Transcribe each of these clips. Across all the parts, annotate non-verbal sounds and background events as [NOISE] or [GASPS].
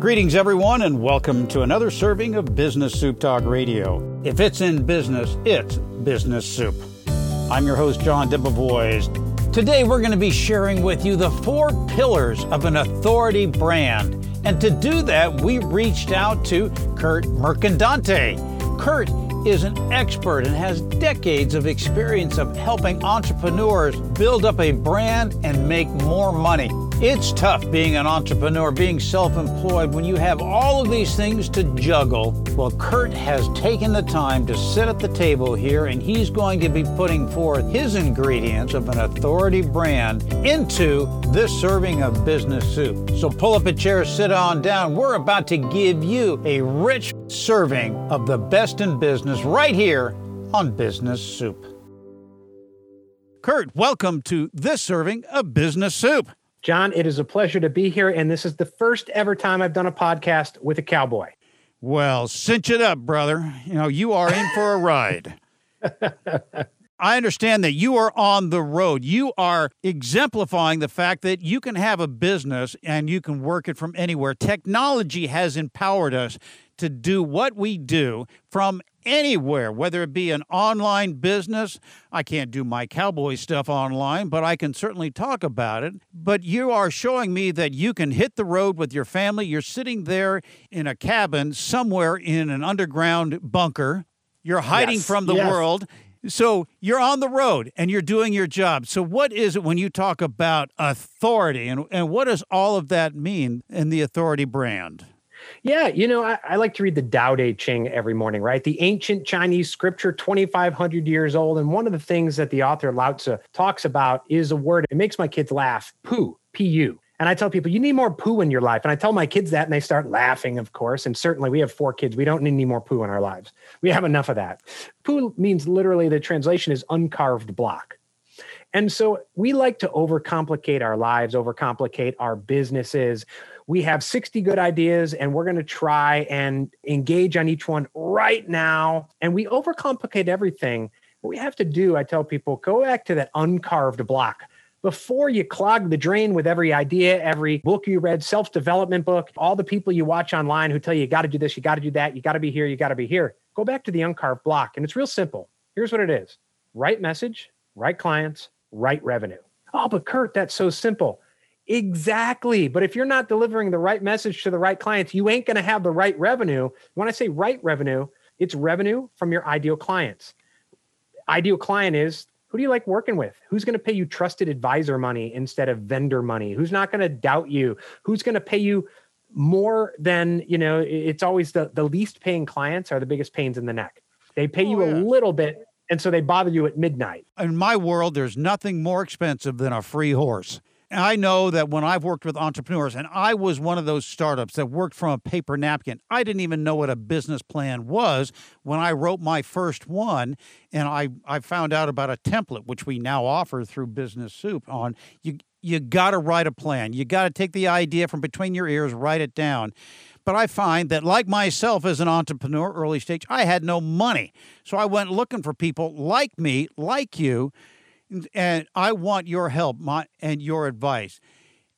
Greetings, everyone, and welcome to another serving of Business Soup Talk Radio. If it's in business, it's Business Soup. I'm your host, John Debevoise. Today, we're going to be sharing with you the four pillars of an authority brand. And to do that, we reached out to Kurt Mercandante. Kurt is an expert and has decades of experience of helping entrepreneurs build up a brand and make more money. It's tough being an entrepreneur, being self employed when you have all of these things to juggle. Well, Kurt has taken the time to sit at the table here and he's going to be putting forth his ingredients of an authority brand into this serving of business soup. So pull up a chair, sit on down. We're about to give you a rich serving of the best in business right here on Business Soup. Kurt, welcome to this serving of business soup. John, it is a pleasure to be here. And this is the first ever time I've done a podcast with a cowboy. Well, cinch it up, brother. You know, you are in for a [LAUGHS] ride. I understand that you are on the road. You are exemplifying the fact that you can have a business and you can work it from anywhere. Technology has empowered us to do what we do from anywhere, whether it be an online business. I can't do my cowboy stuff online, but I can certainly talk about it. But you are showing me that you can hit the road with your family. You're sitting there in a cabin somewhere in an underground bunker. You're hiding yes, from the yes. world. So you're on the road and you're doing your job. So what is it when you talk about authority and, and what does all of that mean in the authority brand? Yeah, you know, I, I, like to read the Tao Te Ching every morning, right? The ancient Chinese scripture, 2,500 years old. And one of the things that the author Lao Tzu talks about is a word, it makes my kids laugh, poo, P U. And I tell people, you need more poo in your life. And I tell my kids that, and they start laughing, of course. And certainly, we have four kids. We don't need any more poo in our lives. We have enough of that. Poo means literally, the translation is uncarved block. And so we like to overcomplicate our lives, overcomplicate our businesses we have 60 good ideas and we're going to try and engage on each one right now. And we overcomplicate everything. What we have to do, I tell people, go back to that uncarved block before you clog the drain with every idea, every book you read, self development book, all the people you watch online who tell you, you got to do this, you got to do that, you got to be here, you got to be here. Go back to the uncarved block. And it's real simple. Here's what it is right message, right clients, right revenue. Oh, but Kurt, that's so simple. Exactly. But if you're not delivering the right message to the right clients, you ain't going to have the right revenue. When I say right revenue, it's revenue from your ideal clients. Ideal client is who do you like working with? Who's going to pay you trusted advisor money instead of vendor money? Who's not going to doubt you? Who's going to pay you more than, you know, it's always the, the least paying clients are the biggest pains in the neck. They pay oh, you yeah. a little bit and so they bother you at midnight. In my world, there's nothing more expensive than a free horse. I know that when I've worked with entrepreneurs, and I was one of those startups that worked from a paper napkin, I didn't even know what a business plan was when I wrote my first one. And I, I found out about a template, which we now offer through Business Soup on you, you got to write a plan. You got to take the idea from between your ears, write it down. But I find that, like myself as an entrepreneur, early stage, I had no money. So I went looking for people like me, like you, and I want your help my, and your advice.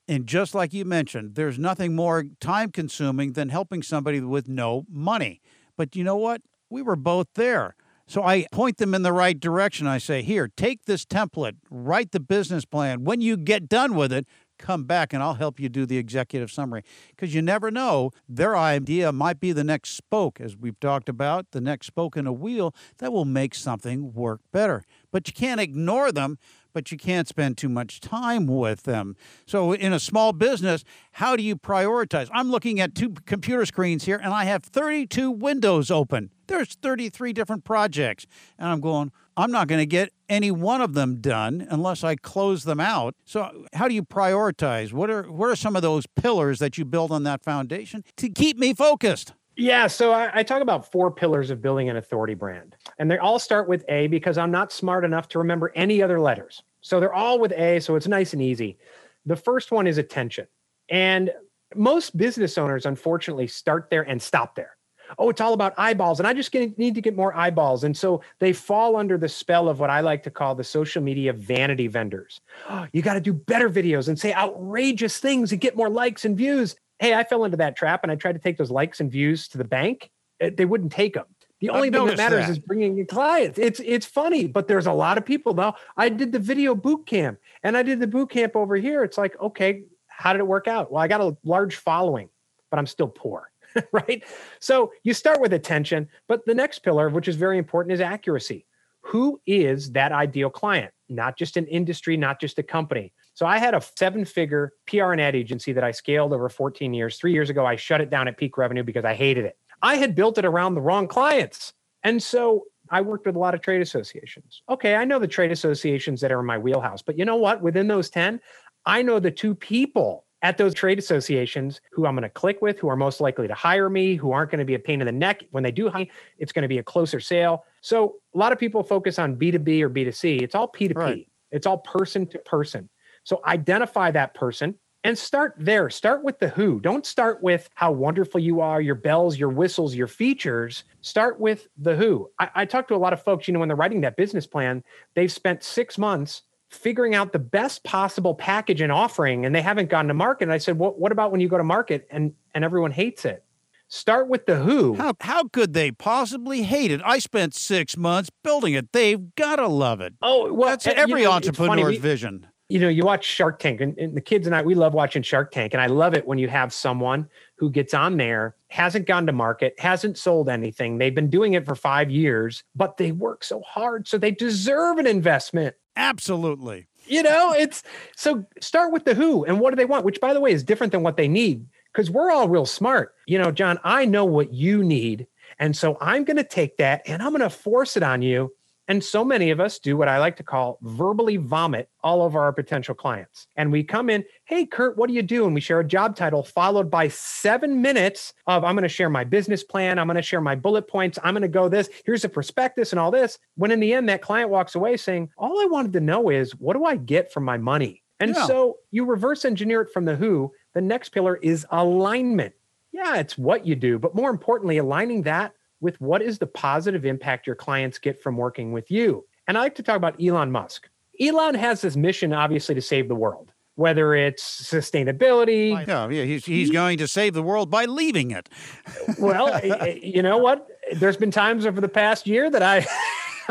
And just like you mentioned, there's nothing more time consuming than helping somebody with no money. But you know what? We were both there. So I point them in the right direction. I say, here, take this template, write the business plan. When you get done with it, come back and I'll help you do the executive summary. Because you never know, their idea might be the next spoke, as we've talked about, the next spoke in a wheel that will make something work better. But you can't ignore them but you can't spend too much time with them. So, in a small business, how do you prioritize? I'm looking at two computer screens here and I have 32 windows open. There's 33 different projects. And I'm going, I'm not going to get any one of them done unless I close them out. So, how do you prioritize? What are what are some of those pillars that you build on that foundation to keep me focused? Yeah, so I, I, talk about four pillars of building an authority brand, and they all start with A because I'm not smart enough to remember any other letters. So they're all with A, so it's nice and easy. The first one is attention, and most business owners, unfortunately, start there and stop there oh, it's all about eyeballs. And I just get, need to get more eyeballs. And so they fall under the spell of what I like to call the social media vanity vendors. Oh, [GASPS] you got to do better videos and say outrageous things and get more likes and views. Hey, I fell into that trap and I tried to take those likes and views to the bank. Eh, they wouldn't take them. The only I've thing that matters that. is bringing in clients. It's it's funny, but there's a lot of people now. I did the video boot camp and I did the boot camp over here. It's like, okay, how did it work out? Well, I got a large following, but I'm still poor, [LAUGHS] right? So you start with attention, but the next pillar, which is very important, is accuracy. Who is that ideal client? Not just an industry, not just a company. So I had a seven figure PR and ad agency that I scaled over 14 years. Three years ago, I shut it down at peak revenue because I hated it. I had built it around the wrong clients. And so I worked with a lot of trade associations. Okay, I know the trade associations that are in my wheelhouse, but you know what? Within those 10, I know the two people at those trade associations who I'm going to click with, who are most likely to hire me, who aren't going to be a pain in the neck. When they do hire, it's going to be a closer sale. So a lot of people focus on B2B or B2C. It's all P2P. Right. It's all person to person. So identify that person and start there. Start with the who. Don't start with how wonderful you are, your bells, your whistles, your features. Start with the who. I, I talk to a lot of folks, you know, when they're writing that business plan, they've spent six months figuring out the best possible package and offering, and they haven't gone to market. And I said, well, what about when you go to market and and everyone hates it? Start with the who. How, how could they possibly hate it? I spent six months building it. They've got to love it. Oh, well, That's and, you every know, entrepreneur's we- vision. You know, you watch Shark Tank, and, and the kids and I, we love watching Shark Tank. And I love it when you have someone who gets on there, hasn't gone to market, hasn't sold anything. They've been doing it for five years, but they work so hard. So they deserve an investment. Absolutely. You know, it's so start with the who and what do they want, which by the way is different than what they need because we're all real smart. You know, John, I know what you need. And so I'm going to take that and I'm going to force it on you. And so many of us do what I like to call verbally vomit all over our potential clients. And we come in, hey, Kurt, what do you do? And we share a job title followed by seven minutes of I'm going to share my business plan. I'm going to share my bullet points. I'm going to go this. Here's a prospectus and all this. When in the end, that client walks away saying, all I wanted to know is what do I get from my money? And Yeah. so you reverse engineer it from the who. The next pillar is alignment. Yeah, it's what you do, but more importantly, aligning that with what is the positive impact your clients get from working with you. And I like to talk about Elon Musk. Elon has this mission, obviously, to save the world, whether it's sustainability. Yeah, yeah, he's, he's going to save the world by leaving it. [LAUGHS] Well, you know what? There's been times over the past year that I. [LAUGHS]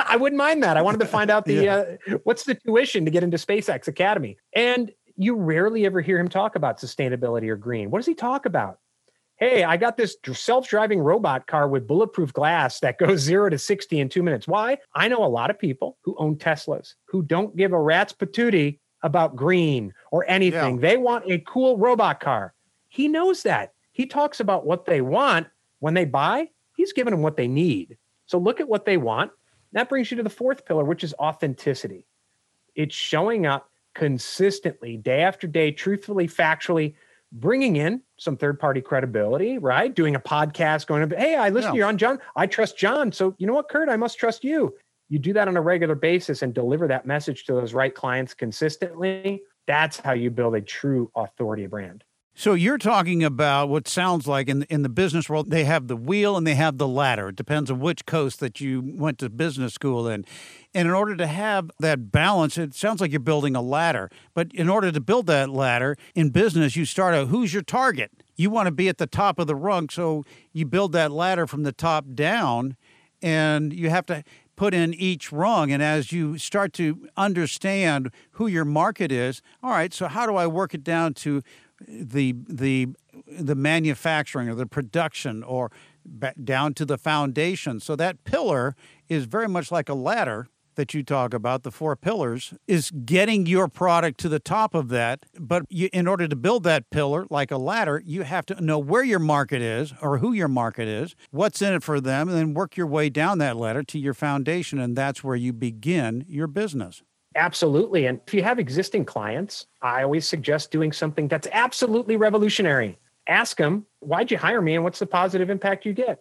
I wouldn't mind that. I wanted to find out the Yeah. uh, what's the tuition to get into SpaceX Academy. And you rarely ever hear him talk about sustainability or green. What does he talk about? Hey, I got this self-driving robot car with bulletproof glass that goes [LAUGHS] 0 to 60 in 2 minutes. Why? I know a lot of people who own Teslas who don't give a rat's patootie about green or anything. They want a cool robot car. He knows that. He talks about what they want when they buy. He's giving them what they need. So look at what they want. That brings you to the fourth pillar, which is authenticity. It's showing up consistently, day after day, truthfully, factually, bringing in some third party credibility, right? Doing a podcast, going hey, I listen Yeah. to you on John. I trust John. So you know what, Kurt? I must trust you. You do that on a regular basis and deliver that message to those right clients consistently. That's how you build a true authority brand. So you're talking about what sounds like in in the business world they have the wheel and they have the ladder. It depends on which coast that you went to business school in. And in order to have that balance, it sounds like you're building a ladder. But in order to build that ladder in business, you start out who's your target? You want to be at the top of the rung, so you build that ladder from the top down and you have to put in each rung and as you start to understand who your market is all right so how do i work it down to the the the manufacturing or the production or down to the foundation so that pillar is very much like a ladder that you talk about the four pillars is getting your product to the top of that but you, in order to build that pillar like a ladder you have to know where your market is or who your market is what's in it for them and then work your way down that ladder to your foundation and that's where you begin your business Absolutely. And if you have existing clients, I always suggest doing something that's absolutely revolutionary. Ask them, why'd you hire me and what's the positive impact you get?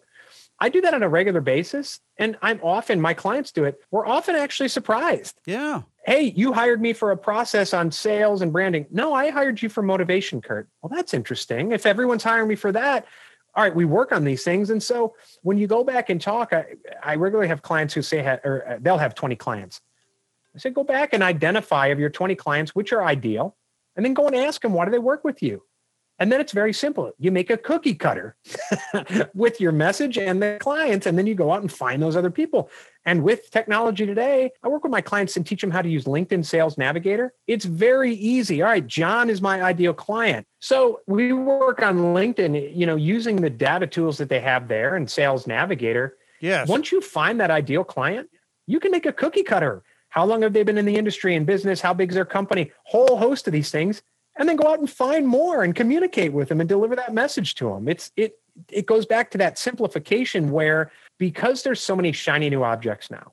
I do that on a regular basis. And I'm often, my clients do it. We're often actually surprised. yeah Hey, you hired me for a process on sales and branding. No, I hired you for motivation, Kurt. Well, that's interesting. If everyone's hiring me for that, all right, we work on these things. And so when you go back and talk, I, I regularly have clients who say, or uh, they'll have 20 clients. I said, go back and identify of your 20 clients, which are ideal, and then go and ask them, why do they work with you? And then it's very simple. You make a cookie cutter [LAUGHS] with your message and the clients, and then you go out and find those other people. And with technology today, I work with my clients and teach them how to use LinkedIn Sales Navigator. It's very easy. All right, John is my ideal client. So we work on LinkedIn, you know, using the data tools that they have there and Sales Navigator. Yes. Once you find that ideal client, you can make a cookie cutter. How long have they been in the industry and business? How big is their company? Whole host of these things and then go out and find more and communicate with them and deliver that message to them. It's it it goes back to that simplification where because there's so many shiny new objects now,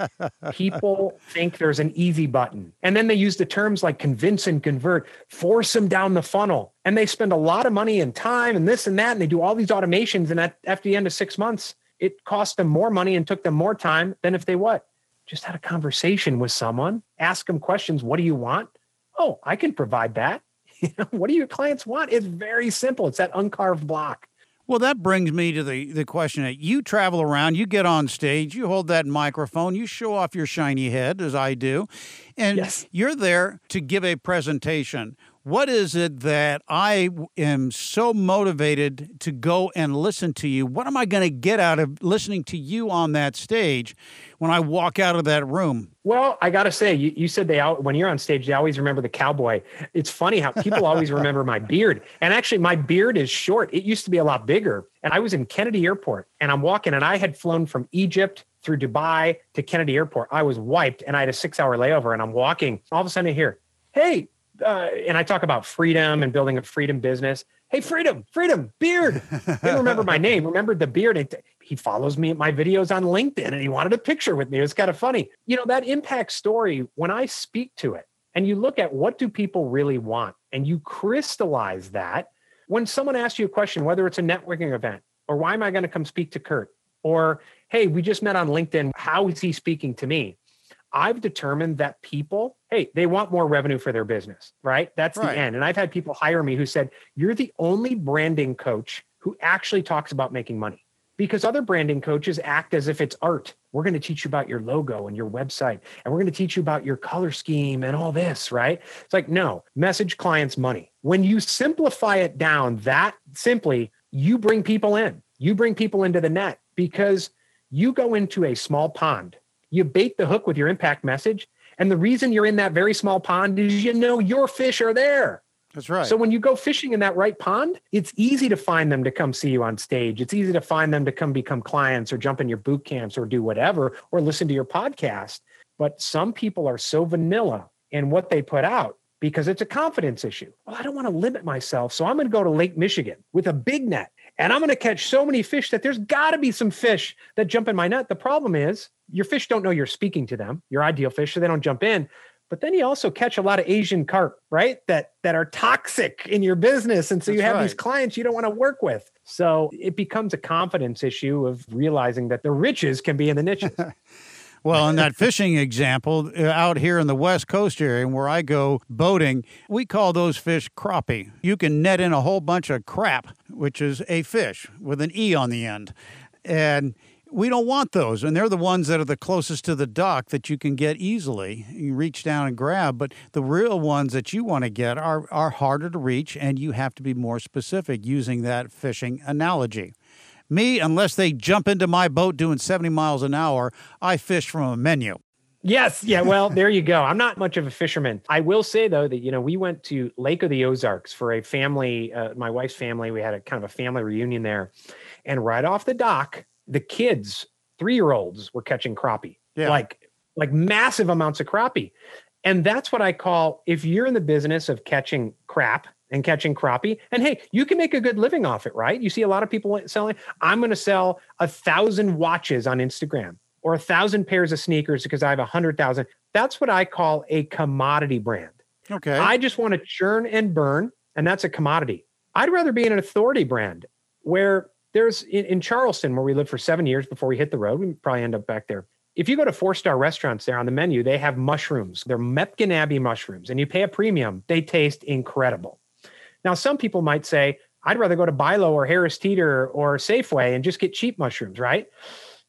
[LAUGHS] people think there's an easy button. And then they use the terms like convince and convert, force them down the funnel. And they spend a lot of money and time and this and that. And they do all these automations. And at, after the end of six months, it cost them more money and took them more time than if they what? Just had a conversation with someone, ask them questions. What do you want? Oh, I can provide that. [LAUGHS] what do your clients want? It's very simple. It's that uncarved block. Well, that brings me to the, the question that you travel around, you get on stage, you hold that microphone, you show off your shiny head, as I do, and yes. you're there to give a presentation. What is it that I am so motivated to go and listen to you? What am I going to get out of listening to you on that stage when I walk out of that room? Well, I got to say, you, you said they out when you're on stage, they always remember the cowboy. It's funny how people always [LAUGHS] remember my beard. And actually, my beard is short. It used to be a lot bigger. And I was in Kennedy Airport and I'm walking, and I had flown from Egypt through Dubai to Kennedy Airport. I was wiped and I had a six hour layover and I'm walking. All of a sudden, I hear, Hey, uh, and I talk about freedom and building a freedom business. Hey, freedom, freedom, beard. They remember my [LAUGHS] name, remembered the beard. He follows me at my videos on LinkedIn and he wanted a picture with me. It was kind of funny. You know, that impact story, when I speak to it and you look at what do people really want and you crystallize that, when someone asks you a question, whether it's a networking event or why am I going to come speak to Kurt? Or, hey, we just met on LinkedIn. How is he speaking to me? I've determined that people, hey, they want more revenue for their business, right? That's right. the end. And I've had people hire me who said, You're the only branding coach who actually talks about making money because other branding coaches act as if it's art. We're going to teach you about your logo and your website, and we're going to teach you about your color scheme and all this, right? It's like, no, message clients money. When you simplify it down that simply, you bring people in, you bring people into the net because you go into a small pond you bait the hook with your impact message. And the reason you're in that very small pond is you know your fish are there. That's right. So when you go fishing in that right pond, it's easy to find them to come see you on stage. It's easy to find them to come become clients or jump in your boot camps or do whatever or listen to your podcast. But some people are so vanilla in what they put out because it's a confidence issue. Well, I don't want to limit myself. So I'm going to go to Lake Michigan with a big net and I'm going to catch so many fish that there's got to be some fish that jump in my net. The problem is your fish don't know you're speaking to them, your ideal fish, so they don't jump in. But then you also catch a lot of Asian carp, right? That that are toxic in your business, and so That's you have right. these clients you don't want to work with. So it becomes a confidence issue of realizing that the riches can be in the niches. [LAUGHS] Well, in that [LAUGHS] fishing example, uh, out here in the West Coast area where I go boating, we call those fish crappie. You can net in a whole bunch of crap, which is a fish with an E on the end. And we don't want those. And they're the ones that are the closest to the dock that you can get easily. You reach down and grab. But the real ones that you want to get are, are harder to reach, and you have to be more specific using that fishing analogy. Me, unless they jump into my boat doing 70 miles an hour, I fish from a menu. Yes. Yeah. Well, there you go. I'm not much of a fisherman. I will say though that you know we went to Lake of the Ozarks for a family, uh, my wife's family. We had a kind of a family reunion there, and right off the dock, the kids, three year olds, were catching crappie, Yeah. like like massive amounts of crappie, and that's what I call if you're in the business of catching crap and catching crappie, and hey, you can make a good living off it, right? You see a lot of people selling. I'm going to sell a thousand watches on Instagram or a thousand pairs of sneakers because I have a hundred thousand. That's what I call a commodity brand. Okay. I just want to churn and burn, and that's a commodity. I'd rather be an authority brand where there's in, in Charleston, where we lived for seven years before we hit the road. We probably end up back there. If you go to four star restaurants there on the menu, they have mushrooms. They're Mepkin Abbey mushrooms, and you pay a premium. They taste incredible. Now, some people might say, I'd rather go to BI-LO or Harris Teeter or Safeway and just get cheap mushrooms, right?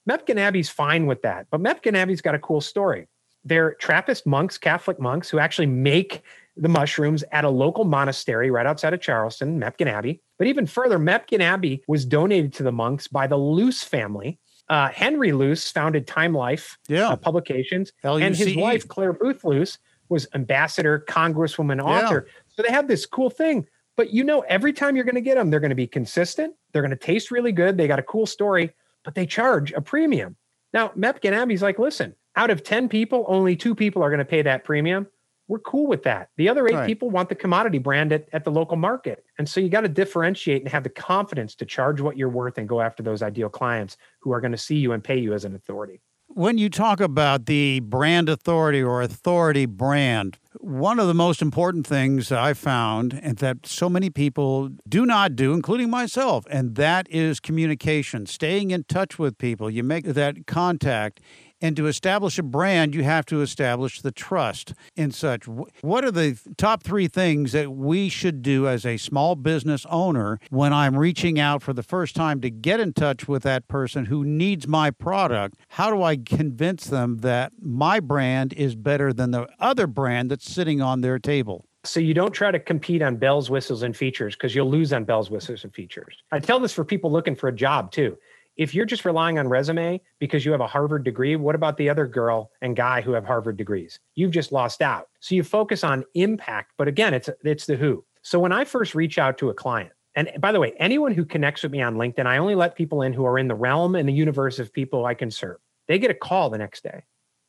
Mepkin Abbey's fine with that, but Mepkin Abbey's got a cool story. They're Trappist monks, Catholic monks, who actually make the mushrooms at a local monastery right outside of Charleston, Mepkin Abbey. But even further, Mepkin Abbey was donated to the monks by the Luce family. Uh, Henry Luce founded Time Life Yeah. uh, Publications, L-U-C-E. and his wife Clare Boothe Luce was ambassador, congresswoman, Yeah. author. So they have this cool thing. But you know, every time you're going to get them, they're going to be consistent. They're going to taste really good. They got a cool story, but they charge a premium. Now, Mepkin Abbey's like, listen, out of 10 people, only two people are going to pay that premium. We're cool with that. The other eight Right. people want the commodity brand at, at the local market. And so you got to differentiate and have the confidence to charge what you're worth and go after those ideal clients who are going to see you and pay you as an authority. When you talk about the brand authority or authority brand, one of the most important things I found and that so many people do not do, including myself, and that is communication, staying in touch with people. You make that contact. And to establish a brand, you have to establish the trust in such. What are the top three things that we should do as a small business owner when I'm reaching out for the first time to get in touch with that person who needs my product? How do I convince them that my brand is better than the other brand that's sitting on their table? So you don't try to compete on bells, whistles, and features because you'll lose on bells, whistles, and features. I tell this for people looking for a job too. If you're just relying on resume because you have a Harvard degree, what about the other girl and guy who have Harvard degrees? You've just lost out. So you focus on impact, but again, it's it's the who. So when I first reach out to a client, and by the way, anyone who connects with me on LinkedIn, I only let people in who are in the realm and the universe of people I can serve. They get a call the next day.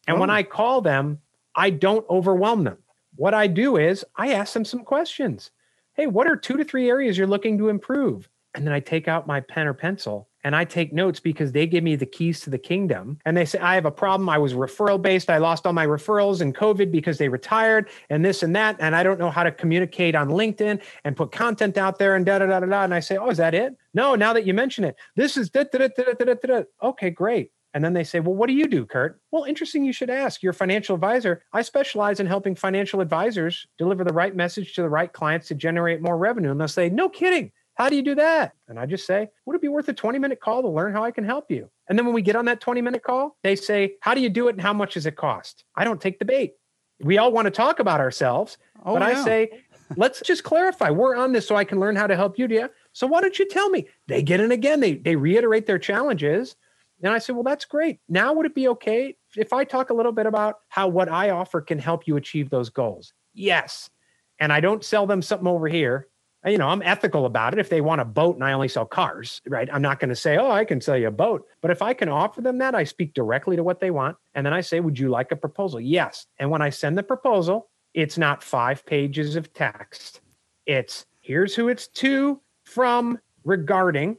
And when Oh. I call them, I don't overwhelm them. What I do is I ask them some questions. Hey, what are two to three areas you're looking to improve? And then I take out my pen or pencil and I take notes because they give me the keys to the kingdom. And they say, I have a problem. I was referral based. I lost all my referrals in COVID because they retired and this and that. And I don't know how to communicate on LinkedIn and put content out there and da da da da. da. And I say, Oh, is that it? No, now that you mention it, this is da da da da da da da. Okay, great. And then they say, Well, what do you do, Kurt? Well, interesting. You should ask. You're a financial advisor. I specialize in helping financial advisors deliver the right message to the right clients to generate more revenue. And they'll say, No kidding. How do you do that? And I just say, Would it be worth a 20 minute call to learn how I can help you? And then when we get on that 20 minute call, they say, How do you do it and how much does it cost? I don't take the bait. We all want to talk about ourselves, Oh, but yeah. I say, let's just clarify. We're on this so I can learn how to help you. Yeah. So why don't you tell me? They get in again. They they reiterate their challenges. And I said, well, that's great. Now would it be okay if I talk a little bit about how what I offer can help you achieve those goals? Yes. And I don't sell them something over here. You know, I'm ethical about it. If they want a boat and I only sell cars, right? I'm not going to say, oh, I can sell you a boat. But if I can offer them that, I speak directly to what they want. And then I say, would you like a proposal? Yes. And when I send the proposal, it's not five pages of text. It's here's who it's to, from, regarding.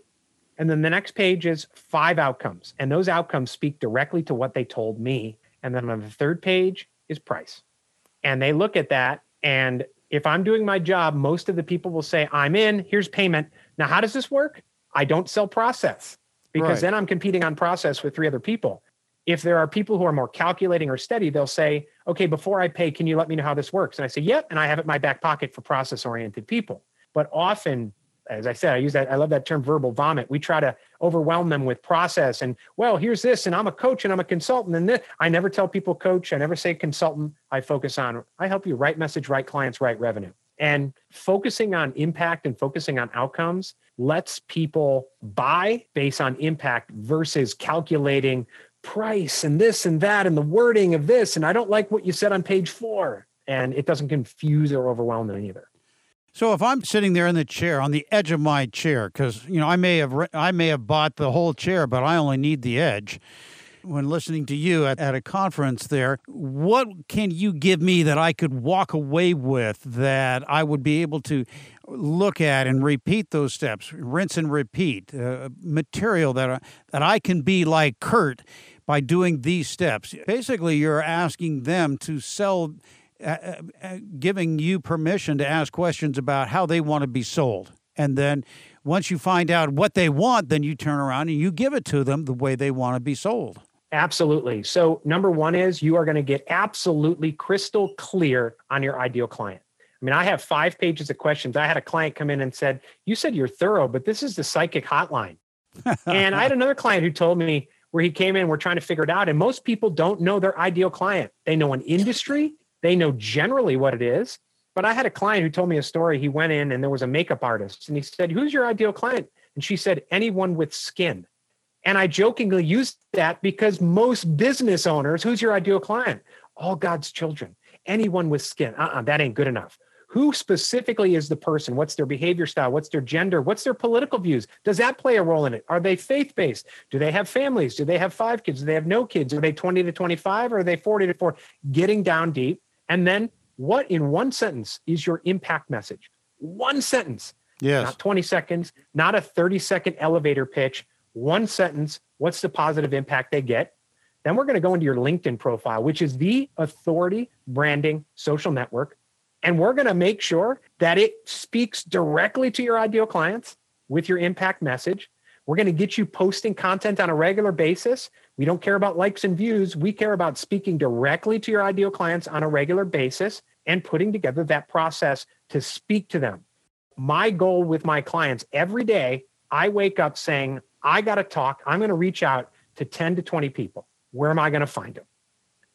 And then the next page is five outcomes. And those outcomes speak directly to what they told me. And then on the third page is price. And they look at that. And if I'm doing my job, most of the people will say, I'm in, here's payment. Now, how does this work? I don't sell process because Right. then I'm competing on process with three other people. If there are people who are more calculating or steady, they'll say, okay, before I pay, can you let me know how this works? And I say, yep. And I have it in my back pocket for process oriented people. But often, as I said, I use that, I love that term verbal vomit. We try to overwhelm them with process and, well, here's this, and I'm a coach and I'm a consultant. And this. I never tell people coach, I never say consultant. I focus on, I help you right message, right clients, right revenue. And focusing on impact and focusing on outcomes lets people buy based on impact versus calculating price and this and that and the wording of this. And I don't like what you said on page four. And it doesn't confuse or overwhelm them either. So if I'm sitting there in the chair, on the edge of my chair, because you know I may have re- I may have bought the whole chair, but I only need the edge. When listening to you at, at a conference there, what can you give me that I could walk away with that I would be able to look at and repeat those steps, rinse and repeat, uh, material that I, that I can be like Kurt by doing these steps. Basically, you're asking them to sell uh, uh, giving you permission to ask questions about how they want to be sold. And then once you find out what they want, then you turn around and you give it to them the way they want to be sold. Absolutely. So, number one is you are going to get absolutely crystal clear on your ideal client. I mean, I have five pages of questions. I had a client come in and said, You said you're thorough, but this is the psychic hotline. [LAUGHS] and I had another client who told me where he came in, we're trying to figure it out. And most people don't know their ideal client. They know an industry, they know generally what it is, But I had a client who told me a story. He went in and there was a makeup artist and he said, Who's your ideal client? And she said, Anyone with skin. And I jokingly used that because most business owners, who's your ideal client? All God's children, anyone with skin. Uh uh-uh, that ain't good enough. Who specifically is the person? What's their behavior style? What's their gender? What's their political views? Does that play a role in it? Are they faith based? Do they have families? Do they have five kids? Do they have no kids? Are they 20 to 25 or are they 40 to 4? Getting down deep. And then what in one sentence is your impact message? One sentence. Yes. Not 20 seconds, not a 30 second elevator pitch. One sentence. What's the positive impact they get? Then we're going to go into your LinkedIn profile, which is the authority branding social network. And we're going to make sure that it speaks directly to your ideal clients with your impact message. We're going to get you posting content on a regular basis. We don't care about likes and views. We care about speaking directly to your ideal clients on a regular basis and putting together that process to speak to them. My goal with my clients every day, I wake up saying, I got to talk. I'm going to reach out to 10 to 20 people. Where am I going to find them?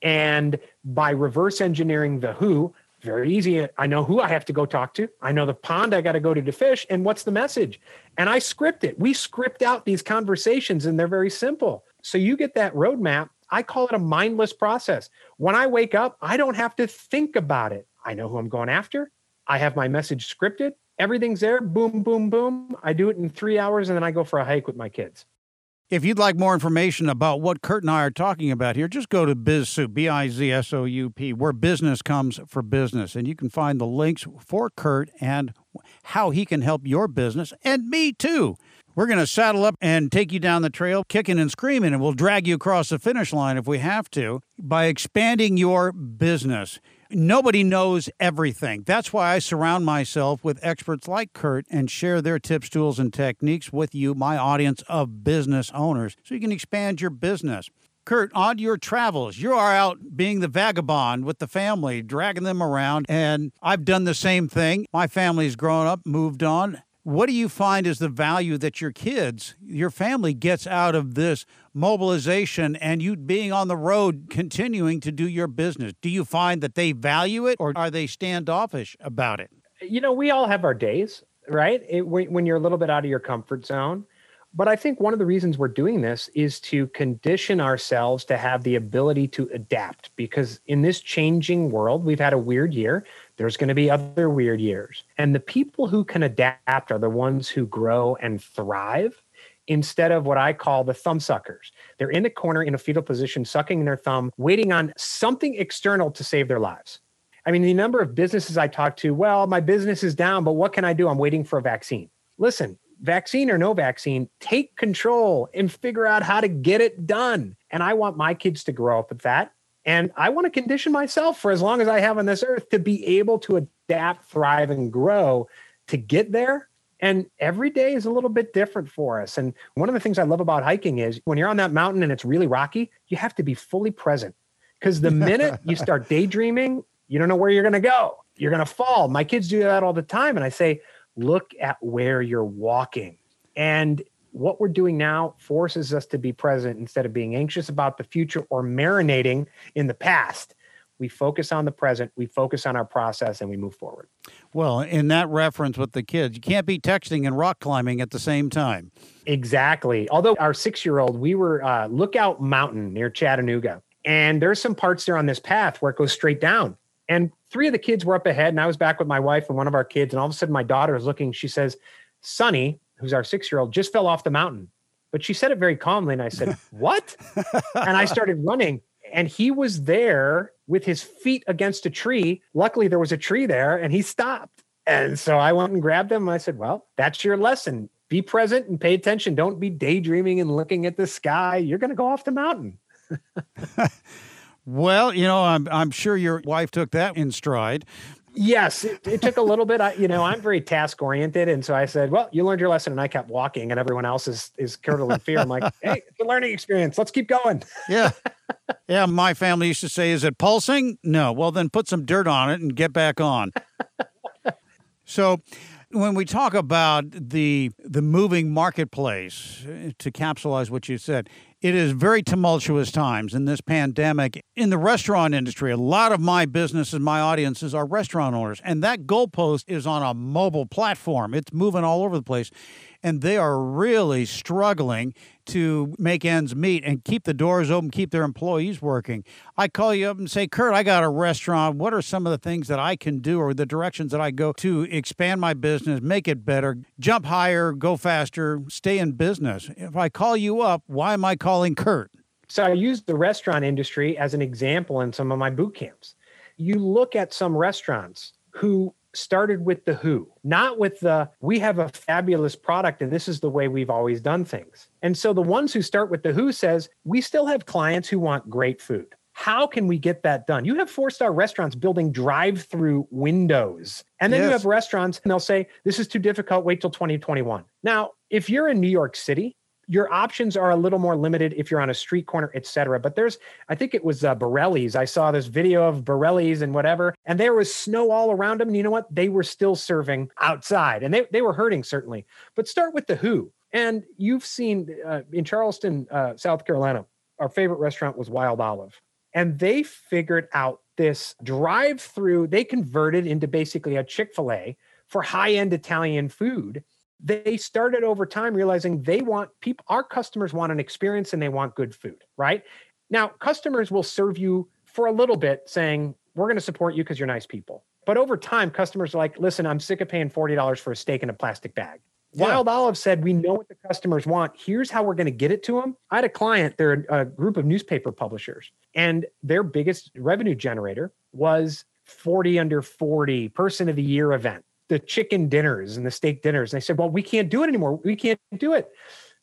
And by reverse engineering the who, very easy. I know who I have to go talk to. I know the pond I got to go to to fish. And what's the message? And I script it. We script out these conversations and they're very simple. So you get that roadmap. I call it a mindless process. When I wake up, I don't have to think about it. I know who I'm going after. I have my message scripted. Everything's there. Boom, boom, boom. I do it in three hours and then I go for a hike with my kids. If you'd like more information about what Kurt and I are talking about here, just go to BizSoup, B I Z S O U P, where business comes for business. And you can find the links for Kurt and how he can help your business and me too. We're going to saddle up and take you down the trail, kicking and screaming, and we'll drag you across the finish line if we have to by expanding your business. Nobody knows everything. That's why I surround myself with experts like Kurt and share their tips, tools, and techniques with you, my audience of business owners, so you can expand your business. Kurt, on your travels, you are out being the vagabond with the family, dragging them around. And I've done the same thing. My family's grown up, moved on. What do you find is the value that your kids, your family gets out of this mobilization and you being on the road continuing to do your business? Do you find that they value it or are they standoffish about it? You know, we all have our days, right? It, when you're a little bit out of your comfort zone. But I think one of the reasons we're doing this is to condition ourselves to have the ability to adapt because in this changing world, we've had a weird year. There's going to be other weird years. And the people who can adapt are the ones who grow and thrive instead of what I call the thumb suckers. They're in the corner in a fetal position, sucking their thumb, waiting on something external to save their lives. I mean, the number of businesses I talk to, well, my business is down, but what can I do? I'm waiting for a vaccine. Listen, vaccine or no vaccine, take control and figure out how to get it done. And I want my kids to grow up with that. And I want to condition myself for as long as I have on this earth to be able to adapt, thrive, and grow to get there and every day is a little bit different for us. And one of the things I love about hiking is when you're on that mountain and it's really rocky, you have to be fully present. Because the [LAUGHS] minute you start daydreaming, you don't know where you're going to go. You're going to fall. My kids do that all the time. And I say, look at where you're walking. And what we're doing now forces us to be present instead of being anxious about the future or marinating in the past we focus on the present, we focus on our process, and we move forward. Well, in that reference with the kids, you can't be texting and rock climbing at the same time. Exactly. Although our six year old, we were uh, Lookout Mountain near Chattanooga, and there's some parts there on this path where it goes straight down. And three of the kids were up ahead, and I was back with my wife and one of our kids. And all of a sudden, my daughter is looking. She says, Sonny, who's our six year old, just fell off the mountain. But she said it very calmly. And I said, [LAUGHS] What? and I started running and he was there with his feet against a tree. Luckily, there was a tree there and he stopped. And so I went and grabbed him. And I said, Well, that's your lesson. Be present and pay attention. Don't be daydreaming and looking at the sky. You're going to go off the mountain. [LAUGHS] [LAUGHS] well, you know, I'm, I'm sure your wife took that in stride. Yes, it, it, took a little bit. I, you know, I'm very task oriented, and so I said, "Well, you learned your lesson," and I kept walking, and everyone else is is curdling fear. I'm like, "Hey, it's a learning experience. Let's keep going." Yeah, [LAUGHS] yeah. My family used to say, "Is it pulsing?" No. Well, then put some dirt on it and get back on. [LAUGHS] so, When we talk about the the moving marketplace, eh, to capsulize what you said, it is very tumultuous times in this pandemic. In the restaurant industry, a lot of my businesses, my audiences are restaurant owners, and that goalpost is on a mobile platform. It's moving all over the place and they are really struggling to make ends meet and keep the doors open, keep their employees working. I call you up and say, Kurt, I got a restaurant. What are some of the things that I can do or the directions that I go to expand my business, make it better, jump higher, go faster, stay in business? If I call you up, why am I calling Kurt? So I use the restaurant industry as an example in some of my boot camps. You look at some restaurants who started with the who, not with the we have a fabulous product and this is the way we've always done things. And so the ones who start with the who says, we still have clients who want great food. How can we get that done? You have four star restaurants building drive through windows. And then yes. you have restaurants and they'll say, this is too difficult, wait till 2021. Now, if you're in New York City, your options are a little more limited if you're on a street corner, et cetera. But there's, I think it was uh, Borelli's. I saw this video of Borelli's and whatever, and there was snow all around them. And you know what? They were still serving outside, and they they were hurting certainly. But start with the Who, and you've seen uh, in Charleston, uh, South Carolina, our favorite restaurant was Wild Olive, and they figured out this drive-through. They converted into basically a Chick Fil A for high-end Italian food they started over time realizing they want people our customers want an experience and they want good food right? Now customers will serve you for a little bit saying we're going to support you because you're nice people. But over time customers are like listen i'm sick of paying $40 for a steak in a plastic bag. Yeah. wild olive said we know what the customers want. Here's how we're going to get it to them i had a client they're a group of newspaper publishers and their biggest revenue generator was 40 under 40 person of the year event the chicken dinners and the steak dinners. And they said, well, we can't do it anymore. We can't do it.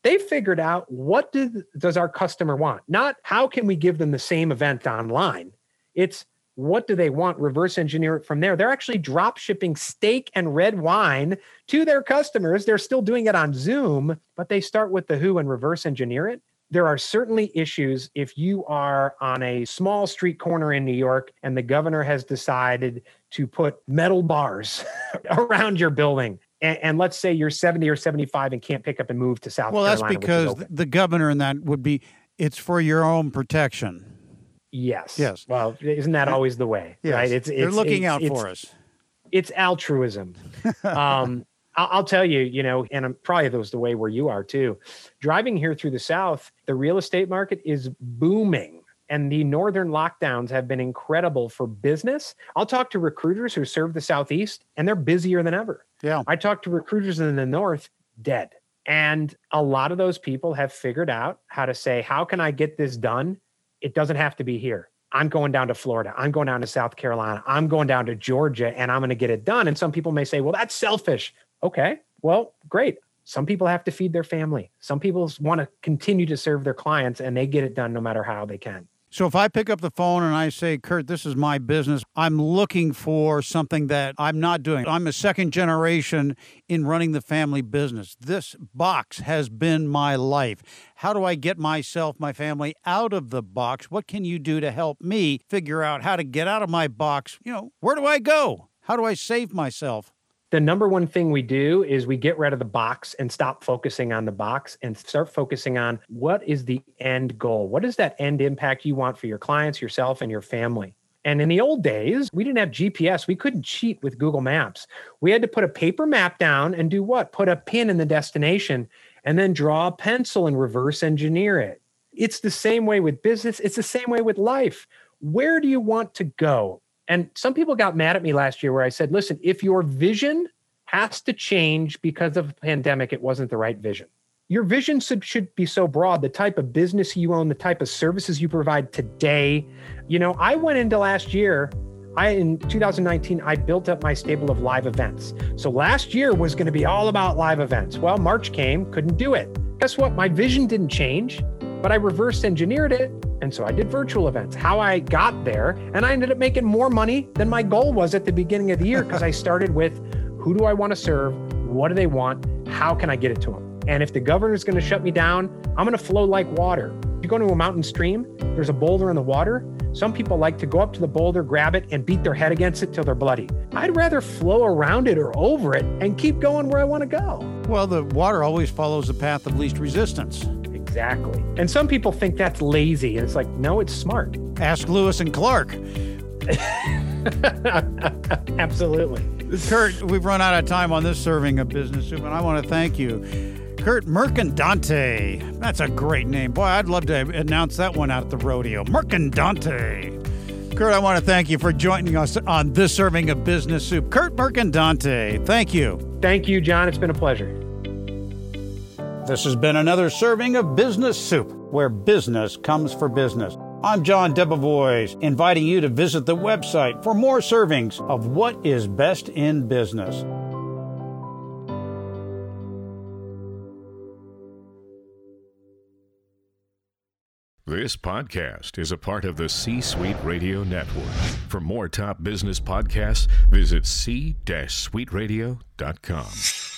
They figured out what did, does our customer want? Not how can we give them the same event online. It's what do they want? Reverse engineer it from there. They're actually drop shipping steak and red wine to their customers. They're still doing it on Zoom, but they start with the who and reverse engineer it there are certainly issues if you are on a small street corner in New York and the governor has decided to put metal bars [LAUGHS] around your building. And, and, let's say you're 70 or 75 and can't pick up and move to South well, Carolina. Well, that's because the governor in that would be it's for your own protection. Yes. Yes. Well, isn't that always the way? Yes. Right. It's, it's they're looking it's, out it's, for us. It's altruism. [LAUGHS] um, I'll tell you, you know, and I'm probably those the way where you are too. Driving here through the South, the real estate market is booming. And the northern lockdowns have been incredible for business. I'll talk to recruiters who serve the Southeast and they're busier than ever. Yeah. I talk to recruiters in the North, dead. And a lot of those people have figured out how to say, how can I get this done? It doesn't have to be here. I'm going down to Florida. I'm going down to South Carolina. I'm going down to Georgia and I'm going to get it done. And some people may say, well, that's selfish. Okay, well, great. Some people have to feed their family. Some people want to continue to serve their clients and they get it done no matter how they can. So if I pick up the phone and I say, Kurt, this is my business, I'm looking for something that I'm not doing. I'm a second generation in running the family business. This box has been my life. How do I get myself, my family out of the box? What can you do to help me figure out how to get out of my box? You know, where do I go? How do I save myself? The number one thing we do is we get rid of the box and stop focusing on the box and start focusing on what is the end goal? What is that end impact you want for your clients, yourself, and your family? And in the old days, we didn't have GPS. We couldn't cheat with Google Maps. We had to put a paper map down and do what? Put a pin in the destination and then draw a pencil and reverse engineer it. It's the same way with business, it's the same way with life. Where do you want to go? And some people got mad at me last year where I said, listen, if your vision has to change because of a pandemic, it wasn't the right vision. Your vision should, should be so broad, the type of business you own, the type of services you provide today. You know, I went into last year, I in 2019, I built up my stable of live events. So last year was going to be all about live events. Well, March came, couldn't do it. Guess what? My vision didn't change, but I reverse engineered it and so I did virtual events. How I got there, and I ended up making more money than my goal was at the beginning of the year because I [LAUGHS] started with who do I want to serve? What do they want? How can I get it to them? And if the governor is going to shut me down, I'm going to flow like water. You go to a mountain stream, there's a boulder in the water. Some people like to go up to the boulder, grab it, and beat their head against it till they're bloody. I'd rather flow around it or over it and keep going where I want to go. Well, the water always follows the path of least resistance. Exactly. And some people think that's lazy. And it's like, no, it's smart. Ask Lewis and Clark. [LAUGHS] Absolutely. Kurt, we've run out of time on this serving of business soup, and I want to thank you. Kurt Mercandante. That's a great name. Boy, I'd love to announce that one out at the rodeo. Mercandante. Kurt, I want to thank you for joining us on this serving of business soup. Kurt Mercandante, thank you. Thank you, John. It's been a pleasure. This has been another serving of business soup, where business comes for business. I'm John Debevoise, inviting you to visit the website for more servings of what is best in business. This podcast is a part of the C Suite Radio Network. For more top business podcasts, visit c-suiteradio.com.